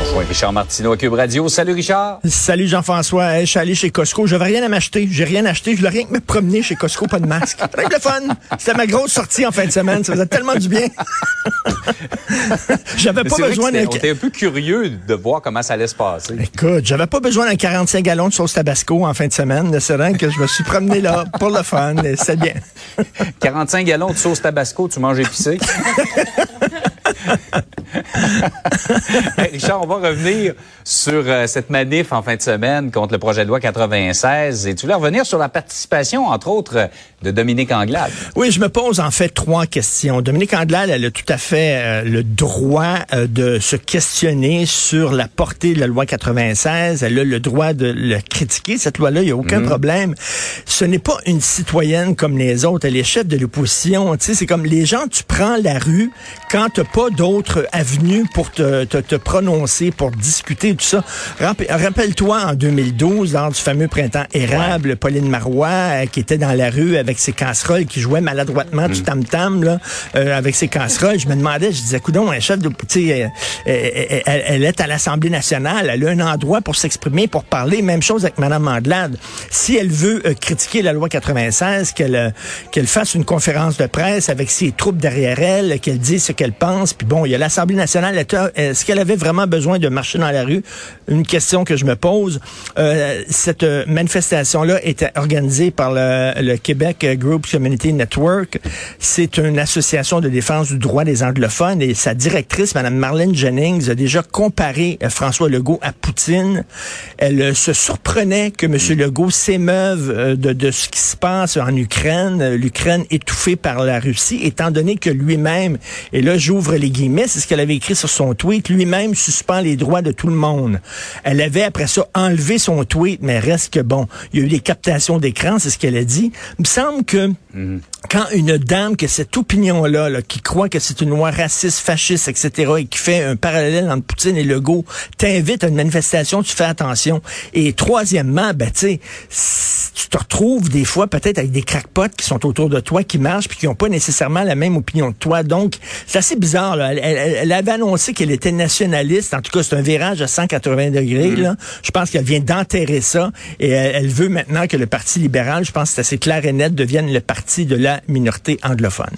Bonjour, Richard Martineau à Cube Radio. Salut Richard. Salut Jean-François. je suis allé chez Costco. Je n'avais rien à m'acheter. J'ai rien acheté. Je voulais rien que me promener chez Costco, pas de masque. Rien le fun. C'était ma grosse sortie en fin de semaine. Ça faisait tellement du bien. j'avais pas besoin d'un... On était un peu curieux de voir comment ça allait se passer. Écoute, j'avais pas besoin d'un 45 gallons de sauce tabasco en fin de semaine. C'est vrai que je me suis promené là pour le fun. C'est bien. 45 gallons de sauce tabasco, tu manges épicé? Richard, on va revenir sur euh, cette manif en fin de semaine contre le projet de loi 96. Et tu voulais revenir sur la participation, entre autres, de Dominique Anglade. Oui, je me pose en fait trois questions. Dominique Anglade, elle a tout à fait euh, le droit euh, de se questionner sur la portée de la loi 96. Elle a le droit de le critiquer, cette loi-là, il n'y a aucun mhm. problème. Ce n'est pas une citoyenne comme les autres. Elle est chef de l'opposition. Tu sais, c'est comme les gens, tu prends la rue quand tu pas d'autres avenues pour te, te, te, prononcer, pour discuter, tout ça. Rappelle-toi en 2012, lors du fameux printemps érable, Pauline Marois, euh, qui était dans la rue avec ses casseroles, qui jouait maladroitement du mm. tam-tam, là, euh, avec ses casseroles. Je me demandais, je disais, coudon, un chef de, tu sais, elle, elle, est à l'Assemblée nationale, elle a un endroit pour s'exprimer, pour parler. Même chose avec Mme Mandelade. Si elle veut euh, critiquer la loi 96, qu'elle qu'elle fasse une conférence de presse avec ses troupes derrière elle, qu'elle dise ce qu'elle pense, puis bon, il y a l'Assemblée nationale. Est-ce qu'elle avait vraiment besoin de marcher dans la rue? Une question que je me pose. Euh, cette manifestation-là était organisée par le, Québec Group Community Network. C'est une association de défense du droit des anglophones et sa directrice, Mme Marlene Jennings, a déjà comparé euh, François Legault à Poutine. Elle euh, se surprenait que M. Legault s'émeuve de, de ce qui se passe en Ukraine, l'Ukraine étouffée par la Russie, étant donné que lui-même, et là j'ouvre les guillemets, c'est ce qu'elle avait écrit sur son tweet, lui-même suspend les droits de tout le monde. Elle avait après ça enlevé son tweet, mais reste que bon, il y a eu des captations d'écran, c'est ce qu'elle a dit. Il me semble que mhm. Quand une dame qui a cette opinion-là, là, qui croit que c'est une loi raciste, fasciste, etc., et qui fait un parallèle entre Poutine et Legault, t'invite à une manifestation, tu fais attention. Et troisièmement, ben tu tu te retrouves des fois peut-être avec des crackpots qui sont autour de toi, qui marchent, puis qui n'ont pas nécessairement la même opinion que toi. Donc, c'est assez bizarre. Là. Elle, avait annoncé qu'elle était nationaliste. En tout cas, c'est un virage à 180 degrés. Là. Je pense qu'elle vient d'enterrer ça. Et elle, veut maintenant que le Parti libéral, je pense que c'est assez clair et net, devienne le parti de la minorité anglophone.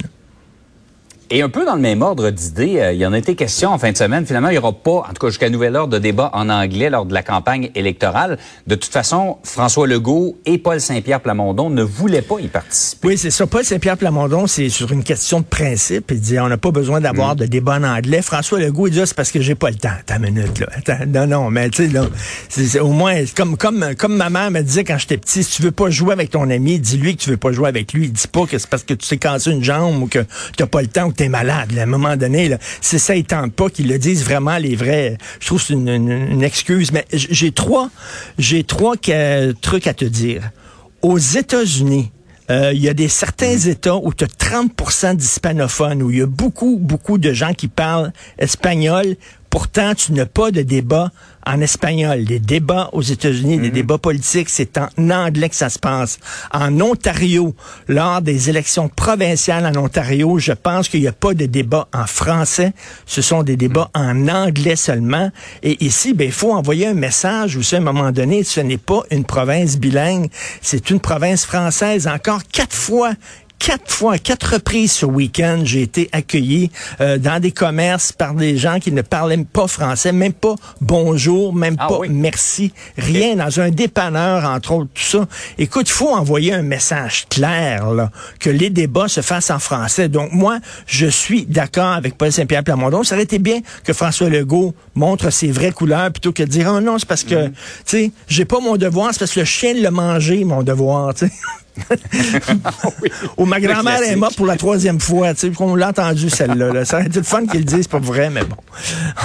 Et un peu dans le même ordre d'idées, euh, il y en a été question en fin de semaine. Finalement, il n'y aura pas, en tout cas jusqu'à nouvel ordre, de débat en anglais lors de la campagne électorale. De toute façon, François Legault et Paul Saint-Pierre Plamondon ne voulaient pas y participer. Oui, c'est ça. Paul Saint-Pierre Plamondon, c'est sur une question de principe. Il dit, on n'a pas besoin d'avoir mm. de débat en anglais. François Legault, il dit, ah, c'est parce que j'ai pas le temps. Attends une minute, là. Attends, non, non, mais tu sais, là, c'est, au moins, comme, comme, comme ma mère me disait quand j'étais petit, si tu veux pas jouer avec ton ami, dis-lui que tu veux pas jouer avec lui. Dis pas que c'est parce que tu t'es cassé une jambe ou que tu pas le temps t'es malade. À un moment donné, c'est ça, ils tentent pas qu'ils le disent vraiment les vrais. Je trouve que c'est une, excuse. Mais j'ai trois, j'ai trois trucs à te dire. Aux États-Unis, euh, il y a des certains mm. États où tu as 30% d'hispanophones, où il y a beaucoup, beaucoup de gens qui parlent espagnol. Pourtant, tu n'as pas de débat en espagnol. Les débats aux États-Unis, les mhm. débats politiques, c'est en anglais que ça se passe. En Ontario, lors des élections provinciales en Ontario, je pense qu'il n'y a pas de débat en français. Ce sont des débats mhm. en anglais seulement. Et ici, ben, il faut envoyer un message où, à un moment donné, ce n'est pas une province bilingue, c'est une province française. Encore quatre fois quatre fois, quatre reprises ce week-end, j'ai été accueilli euh, dans des commerces par des gens qui ne parlaient pas français, même pas bonjour, même Ah pas oui. merci, rien, dans un dépanneur, entre autres, tout ça. Écoute, il faut envoyer un message clair, là, que les débats se fassent en français. Donc, moi, je suis d'accord avec Paul Saint-Pierre Plamondon. Ça aurait été bien que François Legault montre ses vraies couleurs plutôt que de dire, oh non, c'est parce que, tu sais, j'ai pas mon devoir, c'est parce que le chien l'a mangé, mon devoir, tu sais. Ou ma grand-mère est morte pour la troisième fois, tu sais, on l'a entendu celle-là. Là. Ça aurait été le fun qu'ils le disent, c'est pas vrai, mais bon.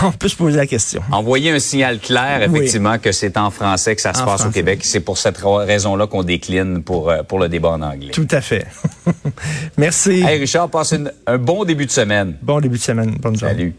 On peut se poser la question. Envoyer un signal clair, Oui. effectivement, que c'est en français que ça se passe au. Québec. C'est pour cette ra- raison-là qu'on décline pour, euh, pour le débat en anglais. Tout à fait. Merci. Hey Richard, passe une- un bon début de semaine. Bon début de semaine. Bonne journée. Salut.